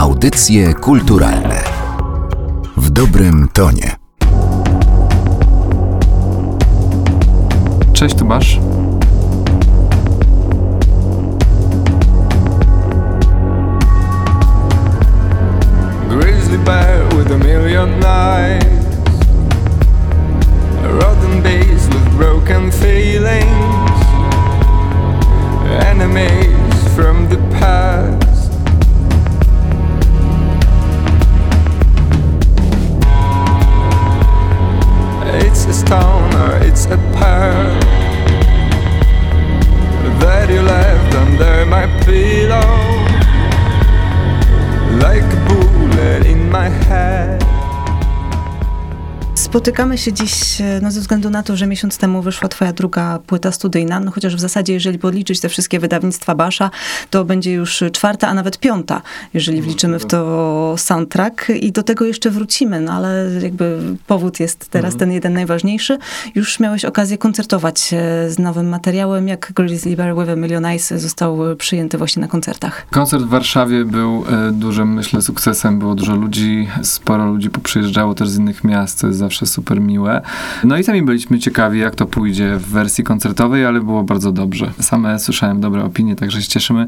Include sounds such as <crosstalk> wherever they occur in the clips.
Audycje kulturalne w dobrym tonie. Cześć Tomasz. Grizzly bear with a million eyes. A rotten beast with broken feelings. Spotykamy się dziś e, no, ze względu na to, że miesiąc temu wyszła twoja druga płyta studyjna, no chociaż w zasadzie, jeżeli podliczyć te wszystkie wydawnictwa Basza, to będzie już czwarta, a nawet piąta, jeżeli wliczymy w to soundtrack i do tego jeszcze wrócimy, no ale jakby powód jest teraz ten jeden najważniejszy. Już miałeś okazję koncertować e, z nowym materiałem, jak Grizzly Bear with a Million Eyes został przyjęty właśnie na koncertach. Koncert w Warszawie był e, dużym, myślę, sukcesem. Było dużo ludzi, sporo ludzi poprzyjeżdżało też z innych miast, jest zawsze super miłe. No i sami byliśmy ciekawi, jak to pójdzie w wersji koncertowej, ale było bardzo dobrze. Same słyszałem dobre opinie, także się cieszymy.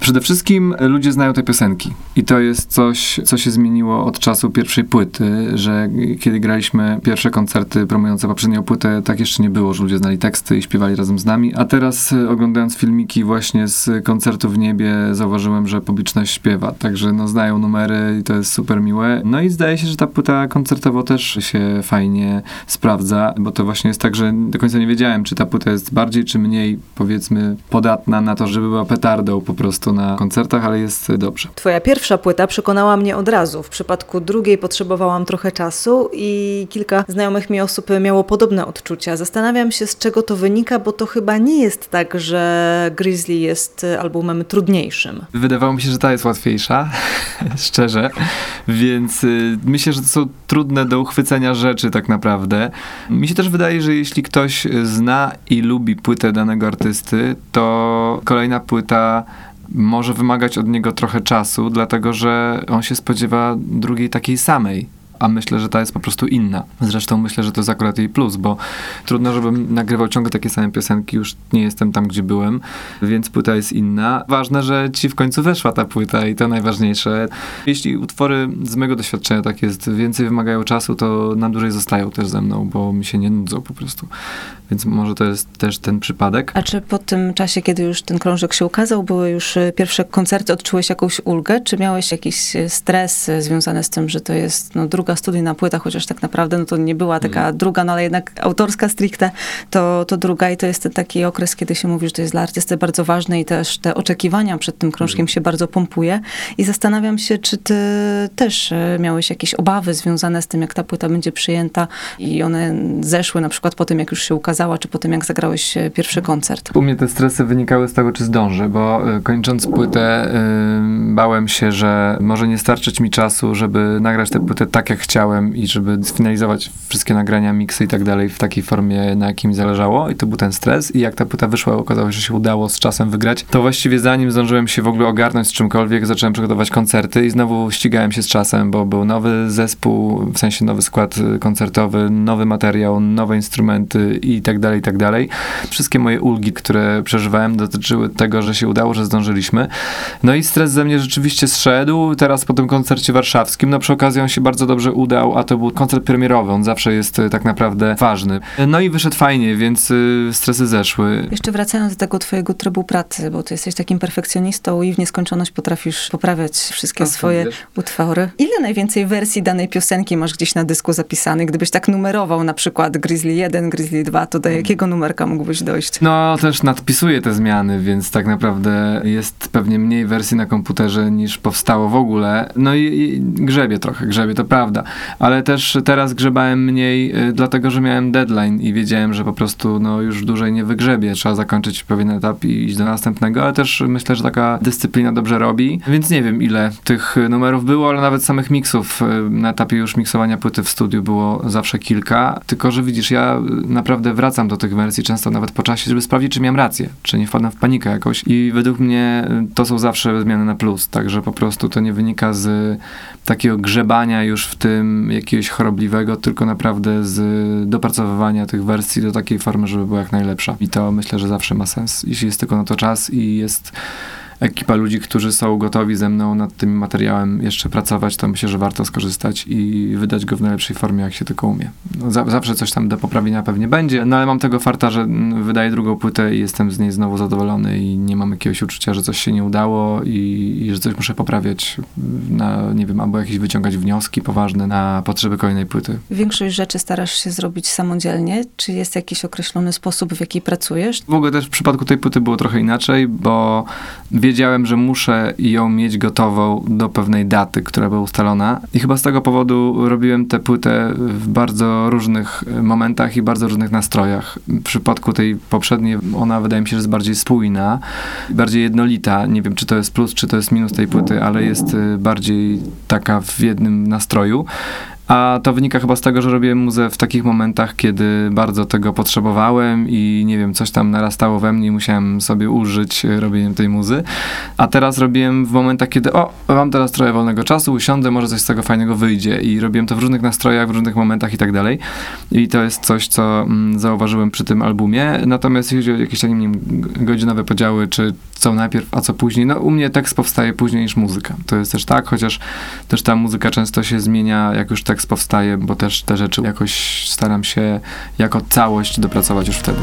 Przede wszystkim ludzie znają te piosenki i to jest coś, co się zmieniło od czasu pierwszej płyty, że kiedy graliśmy pierwsze koncerty promujące poprzednią płytę, tak jeszcze nie było, że ludzie znali teksty i śpiewali razem z nami, a teraz e, oglądając filmiki właśnie z koncertu w niebie, zauważyłem, że publiczność śpiewa, także no znają numery i to jest super miłe. No i zdaje się, że ta płyta koncertowo też się fajnie sprawdza, bo to właśnie jest tak, że do końca nie wiedziałem, czy ta płyta jest bardziej czy mniej, powiedzmy, podatna na to, żeby była petardą po prostu na koncertach, ale jest dobrze. Twoja pierwsza płyta przekonała mnie od razu. W przypadku drugiej potrzebowałam trochę czasu i kilka znajomych mi osób miało podobne odczucia. Zastanawiam się, z czego to wynika, bo to chyba nie jest tak, że Grizzly jest albumem trudniejszym. Wydawało mi się, że ta jest łatwiejsza, <laughs> szczerze, więc y, myślę, że to są trudne do uchwycenia rzeczy tak naprawdę. Mi się też wydaje, że jeśli ktoś zna i lubi płytę danego artysty, to kolejna płyta może wymagać od niego trochę czasu, dlatego że on się spodziewa drugiej takiej samej a myślę, że ta jest po prostu inna. Zresztą myślę, że to jest akurat jej plus, bo trudno, żebym nagrywał ciągle takie same piosenki, już nie jestem tam, gdzie byłem, więc płyta jest inna. Ważne, że ci w końcu weszła ta płyta i to najważniejsze. Jeśli utwory z mojego doświadczenia tak jest, więcej wymagają czasu, to na dłużej zostają też ze mną, bo mi się nie nudzą po prostu. Więc może to jest też ten przypadek. A czy po tym czasie, kiedy już ten krążek się ukazał, były już e, pierwsze koncerty, odczułeś jakąś ulgę? Czy miałeś jakiś e, stres e, związany z tym, że to jest no, druga studyjna płyta, chociaż tak naprawdę no, to nie była taka mm. druga, no ale jednak autorska stricte, to, to druga i to jest taki okres, kiedy się mówi, że to jest dla artysty bardzo ważne i też te oczekiwania przed tym krążkiem mm. się bardzo pompuje. I zastanawiam się, czy ty też miałeś jakieś obawy związane z tym, jak ta płyta będzie przyjęta i one zeszły na przykład po tym, jak już się ukazała ukazała, czy po tym, jak zagrałeś e, pierwszy koncert? U mnie te stresy wynikały z tego, czy zdążę, bo e, kończąc płytę yy, bałem się, że może nie starczyć mi czasu, żeby nagrać tę płytę tak, jak chciałem i żeby sfinalizować wszystkie nagrania, miksy i tak dalej w takiej formie, na jakiej mi zależało i to był ten stres i jak ta płyta wyszła, okazało się, że się udało z czasem wygrać, to właściwie zanim zdążyłem się w ogóle ogarnąć z czymkolwiek, zacząłem przygotować koncerty i znowu ścigałem się z czasem, bo był nowy zespół, w sensie nowy skład koncertowy, nowy materiał, nowe instrumenty i tak dalej, i tak dalej. Wszystkie moje ulgi, które przeżywałem, dotyczyły tego, że się udało, że zdążyliśmy. No i stres ze mnie rzeczywiście zszedł. Teraz po tym koncercie warszawskim, no przy okazji on się bardzo dobrze udał, a to był koncert premierowy, on zawsze jest y, tak naprawdę ważny. No i wyszedł fajnie, więc y, stresy zeszły. Jeszcze wracając do tego twojego trybu pracy, bo ty jesteś takim perfekcjonistą i w nieskończoność potrafisz poprawiać wszystkie to swoje wiesz. utwory. Ile najwięcej wersji danej piosenki masz gdzieś na dysku zapisany? Gdybyś tak numerował na przykład Grizzly 1, Grizzly 2, to do jakiego numerka mógłbyś dojść? No, też nadpisuję te zmiany, więc tak naprawdę jest pewnie mniej wersji na komputerze niż powstało w ogóle. No i, i grzebie trochę, grzebie, to prawda. Prawda. Ale też teraz grzebałem mniej, y, dlatego że miałem deadline i wiedziałem, że po prostu no, już dłużej nie wygrzebię. Trzeba zakończyć pewien etap i iść do następnego, ale też myślę, że taka dyscyplina dobrze robi. Więc nie wiem, ile tych numerów było, ale nawet samych miksów y, na etapie już miksowania płyty w studiu było zawsze kilka. Tylko, że widzisz, ja naprawdę wracam do tych wersji często nawet po czasie, żeby sprawdzić, czy miałem rację, czy nie wpadłem w panikę jakoś. I według mnie y, to są zawsze zmiany na plus, także po prostu to nie wynika z takiego grzebania już w tym jakiegoś chorobliwego, tylko naprawdę z dopracowywania tych wersji do takiej formy, żeby była jak najlepsza. I to myślę, że zawsze ma sens, jeśli jest tylko na to czas i jest ekipa ludzi, którzy są gotowi ze mną nad tym materiałem jeszcze pracować, to myślę, że warto skorzystać i wydać go w najlepszej formie, jak się tylko umie. No, za, zawsze coś tam do poprawienia pewnie będzie, no ale mam tego farta, że mm, wydaję drugą płytę i jestem z niej znowu zadowolony i nie mam jakiegoś uczucia, że coś się nie udało i, i że coś muszę poprawiać na, nie wiem, albo jakieś wyciągać wnioski poważne na potrzeby kolejnej płyty. Większość rzeczy starasz się zrobić samodzielnie. Czy jest jakiś określony sposób, w jaki pracujesz? W ogóle też w przypadku tej płyty było trochę inaczej, bo wiedziałem, że muszę ją mieć gotową do pewnej daty, która była ustalona. I chyba z tego powodu robiłem tę płytę w bardzo różnych momentach i bardzo różnych nastrojach. W przypadku tej poprzedniej, ona wydaje mi się, że jest bardziej spójna, bardziej jednolita. Nie wiem, czy to jest plus, czy to jest minus tej płyty, ale jest y, bardziej taka w jednym nastroju. A to wynika chyba z tego, że robiłem muzę w takich momentach, kiedy bardzo tego potrzebowałem i nie wiem, coś tam narastało we mnie i musiałem sobie użyć e, robieniem tej muzy. A teraz robiłem w momentach, kiedy o, mam teraz trochę wolnego czasu, usiądę, może coś z tego fajnego wyjdzie. I robiłem to w różnych nastrojach, w różnych momentach i tak dalej. I to jest coś, co mm, zauważyłem przy tym albumie. Natomiast jeśli chodzi o jakieś nie godzinowe podziały, czy co najpierw, a co później, no u mnie tekst powstaje później niż muzyka. To jest też tak, chociaż też ta muzyka często się zmienia, jak już tekst powstaje, bo też te rzeczy jakoś staram się jako całość dopracować już wtedy.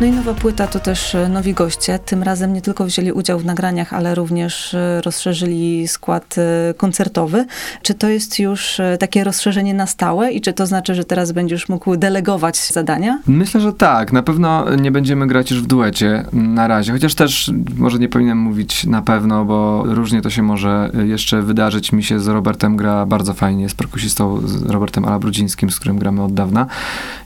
No i nowa płyta to też e, nowi goście. Tym razem nie tylko wzięli udział w nagraniach, ale również e, rozszerzyli skład e, koncertowy. Czy to jest już takie rozszerzenie na stałe i czy to znaczy, że teraz będziesz mógł delegować zadania? Myślę, że tak. Na pewno nie będziemy grać już w duecie na razie, chociaż też może nie powinienem mówić na pewno, bo różnie to się może jeszcze wydarzyć. Mi się z Robertem gra bardzo fajnie, z perkusistą z Robertem Alabrudzińskim, z którym gramy od dawna.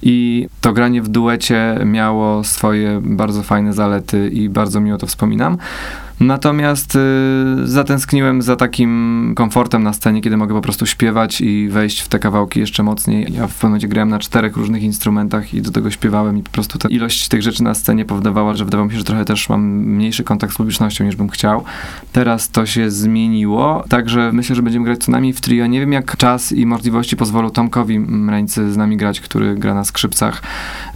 I to granie w duecie miało swoje bardzo fajne zalety i bardzo miło to wspominam. Natomiast y, zatęskniłem za takim komfortem na scenie, kiedy mogę po prostu śpiewać i wejść w te kawałki jeszcze mocniej. Ja w pewnym momencie grałem na czterech różnych instrumentach i do tego śpiewałem i po prostu ta ilość tych rzeczy na scenie powodowała, że wydawało mi się, że trochę też mam mniejszy kontakt z publicznością niż bym chciał. Teraz to się zmieniło, także myślę, że będziemy grać co najmniej w trio. Nie wiem jak czas i możliwości pozwolą Tomkowi Mrańcy z nami grać, który gra na skrzypcach,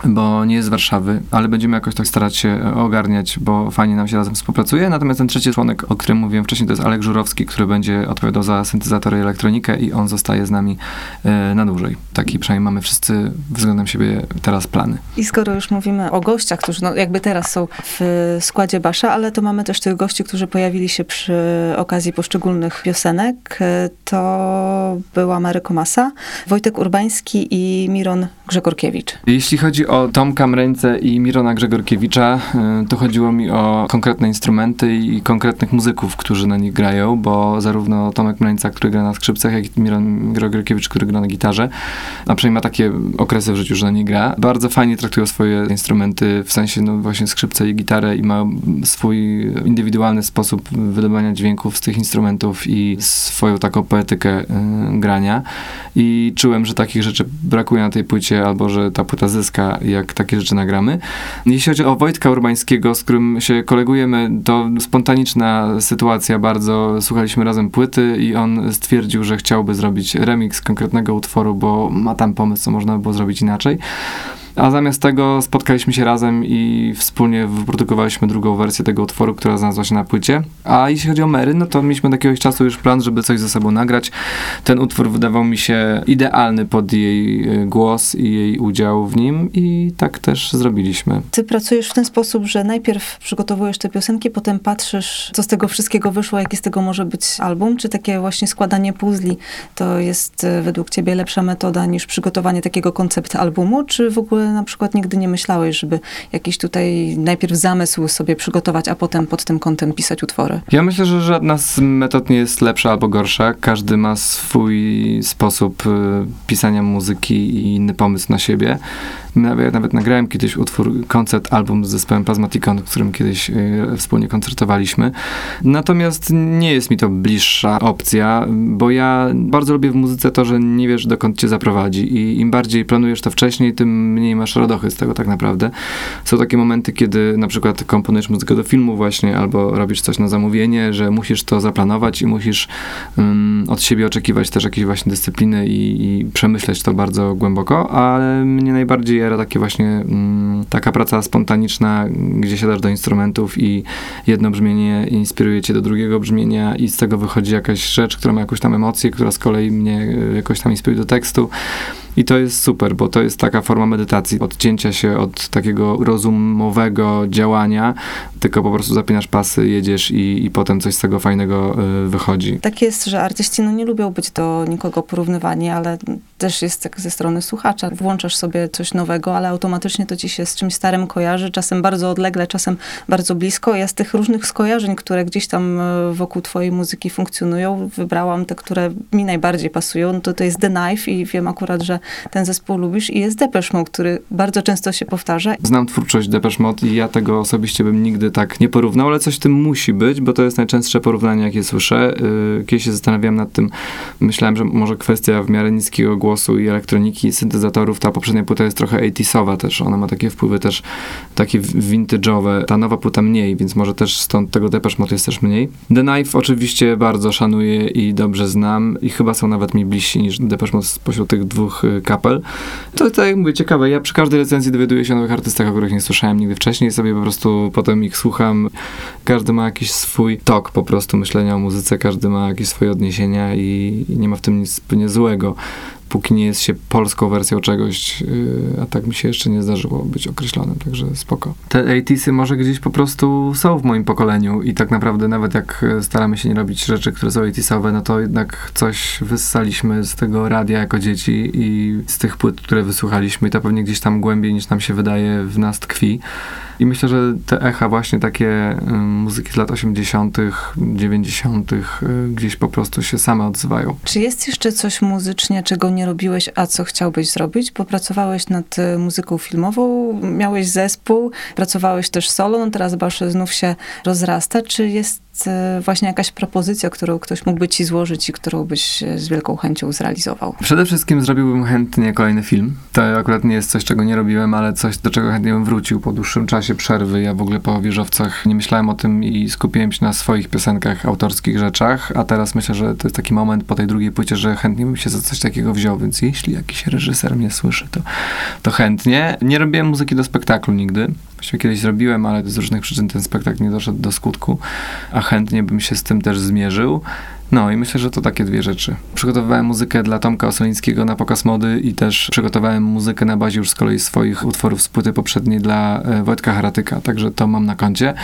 bo nie jest z Warszawy, ale będziemy jakoś tak starać się ogarniać, bo fajnie nam się razem współpracuje. Natomiast ten trzeci członek, o którym mówiłem wcześniej, to jest Alek Żurowski, który będzie odpowiadał za syntezatory i elektronikę i on zostaje z nami e, na dłużej. Taki przynajmniej mamy wszyscy względem siebie teraz plany. I skoro już mówimy o gościach, którzy no, jakby teraz są w składzie Basza, ale to mamy też tych gości, którzy pojawili się przy okazji poszczególnych piosenek, e, to była Mary Komasa, Wojtek Urbański i Miron Grzegorkiewicz. Jeśli chodzi o Tomka Mreńce i Mirona Grzegorkiewicza, y, to chodziło mi o konkretne instrumenty i konkretnych muzyków, którzy na nich grają, bo zarówno Tomek Mreńca, który gra na skrzypcach, jak i Miron Grzegorkiewicz, który gra na gitarze, a przynajmniej ma takie okresy w życiu, że na nich gra, bardzo fajnie traktują swoje instrumenty, w sensie no właśnie skrzypce i gitarę i ma swój indywidualny sposób wydobywania dźwięków z tych instrumentów i swoją taką poetykę y, grania. I czułem, że takich rzeczy brakuje na tej płycie, albo że ta płyta zyska, jak takie rzeczy nagramy. Jeśli chodzi o Wojtka Urbańskiego, z którym się kolegujemy, to spontaniczna sytuacja bardzo. Słuchaliśmy razem płyty i on stwierdził, że chciałby zrobić remix konkretnego utworu, bo ma tam pomysł, co można by było zrobić inaczej. A zamiast tego spotkaliśmy się razem i wspólnie wyprodukowaliśmy drugą wersję tego utworu, która znalazła się na płycie. A jeśli chodzi o Mary, no to mieliśmy od jakiegoś czasu już plan, żeby coś ze sobą nagrać. Ten utwór wydawał mi się idealny pod jej y, głos i jej udział w nim i tak też zrobiliśmy. Ty pracujesz w ten sposób, że najpierw przygotowujesz te piosenki, potem patrzysz, co z tego wszystkiego wyszło, jaki z tego może być album, czy takie właśnie składanie puzli to jest e, według ciebie lepsza metoda niż przygotowanie takiego koncept albumu, czy w ogóle na przykład nigdy nie myślałeś, żeby jakiś tutaj najpierw zamysł sobie przygotować, a potem pod tym kątem pisać utwory? Ja myślę, że żadna z metod nie jest lepsza albo gorsza. Każdy ma swój sposób y, pisania muzyki i inny pomysł na siebie. Nawet nagrałem kiedyś utwór, koncert, album z zespołem Plasmaticon, w którym kiedyś y, wspólnie koncertowaliśmy. Natomiast nie jest mi to bliższa opcja, bo ja bardzo lubię w muzyce to, że nie wiesz dokąd cię zaprowadzi i im bardziej planujesz to wcześniej, tym mniej masz radochy z tego tak naprawdę. Są takie momenty, kiedy na przykład komponujesz muzykę do filmu właśnie, albo robisz coś na zamówienie, że musisz to zaplanować i musisz um, od siebie oczekiwać też jakiejś właśnie dyscypliny i, i przemyśleć to bardzo głęboko, ale mnie najbardziej jara takie właśnie um, taka praca spontaniczna, gdzie siadasz do instrumentów i jedno brzmienie inspiruje cię do drugiego brzmienia i z tego wychodzi jakaś rzecz, która ma jakąś tam emocję, która z kolei mnie e, jakoś tam inspiruje do tekstu. I to jest super, bo to jest taka forma medytacji, odcięcia się od takiego rozumowego działania, tylko po prostu zapinasz pasy, jedziesz i, i potem coś z tego fajnego y, wychodzi. Tak jest, że artyści no, nie lubią być do nikogo porównywani, ale też jest tak ze strony słuchacza. Włączasz sobie coś nowego, ale automatycznie to ci się z czymś starym kojarzy, czasem bardzo odlegle, czasem bardzo blisko. Ja z tych różnych skojarzeń, które gdzieś tam y, wokół twojej muzyki funkcjonują, wybrałam te, które mi najbardziej pasują. No to, to jest The Knife i wiem akurat, że ten zespół lubisz i jest Depeche Mode, który bardzo często się powtarza. Znam twórczość Depeche Mode i ja tego osobiście bym nigdy tak nie porównał, ale coś w tym musi być, bo to jest najczęstsze porównanie, jakie słyszę. Yy, kiedyś się zastanawiałem nad tym, myślałem, że może kwestia w miarę niskiego głosu i elektroniki, syntezatorów, ta poprzednia płyta jest trochę 80sowa też, ona ma takie wpływy też takie vintage'owe, ta nowa płyta mniej, więc może też stąd tego Depeche Mode jest też mniej. The Knife oczywiście bardzo szanuję i dobrze znam i chyba są nawet mi bliżsi niż Depeche Mode spośród tych dwóch y, kapel. To tak jak mówię, ciekawe. Ja przy każdej recenzji dowiaduję się o nowych artystach, o których nie słyszałem nigdy wcześniej. Sobie po prostu potem ich słucham. Każdy ma jakiś swój tok po prostu myślenia o muzyce, każdy ma jakieś swoje odniesienia i, i nie ma w tym nic złego póki nie jest się polską wersją czegoś, yy, a tak mi się jeszcze nie zdarzyło być określonym, także spoko. Te 80sy może gdzieś po prostu są w moim pokoleniu i tak naprawdę nawet jak staramy się nie robić rzeczy, które są 80sowe, no to jednak coś wyssaliśmy z tego radia jako dzieci i z tych płyt, które wysłuchaliśmy i to pewnie gdzieś tam głębiej niż nam się wydaje w nas tkwi. I myślę, że te echa właśnie takie muzyki z lat 80., 90., y, gdzieś po prostu się same odzywają. Czy jest jeszcze coś muzycznie, czego nie robiłeś, a co chciałbyś zrobić? Bo pracowałeś nad y, muzyką filmową, miałeś zespół, pracowałeś też solo, no teraz Basz znów się rozrasta. Czy jest właśnie jakaś propozycja, którą ktoś mógłby ci złożyć i którą byś e, z wielką chęcią zrealizował? Przede wszystkim zrobiłbym chętnie kolejny film. To akurat nie jest coś, czego nie robiłem, ale coś, do czego chętnie bym wrócił po dłuższym czasie przerwy. Ja w ogóle po wieżowcach nie myślałem o tym i skupiłem się na swoich piosenkach, autorskich rzeczach, a teraz myślę, że to jest taki moment po tej drugiej płycie, że chętnie bym się za coś takiego wziął, więc jeśli jakiś reżyser mnie słyszy, to, to chętnie. Nie robiłem muzyki do spektaklu nigdy. Właściwie kiedyś zrobiłem, ale z różnych przyczyn ten spektakl nie doszedł do skutku, a chętnie bym się z tym też zmierzył. No i myślę, że to takie dwie rzeczy. Przygotowywałem muzykę dla Tomka Osolińskiego na pokaz mody i też przygotowałem muzykę na bazie już z kolei swoich utworów z płyty poprzedniej dla e, Wojtka Haratyka, także to mam na koncie.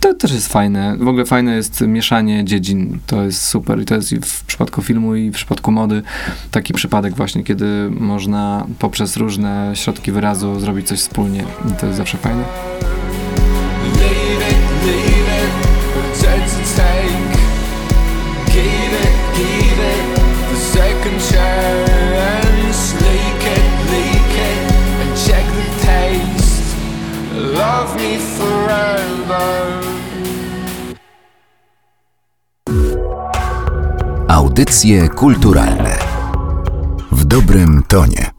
To też jest fajne. W ogóle fajne jest mieszanie dziedzin. To jest super i to jest i w przypadku filmu i w przypadku mody taki przypadek właśnie, kiedy można poprzez różne środki wyrazu zrobić coś wspólnie i to jest zawsze fajne. Leave it, leave it, second chance. Leak it, leak it. And check the taste. Love me forever. Audycje kulturalne. W dobrym tonie.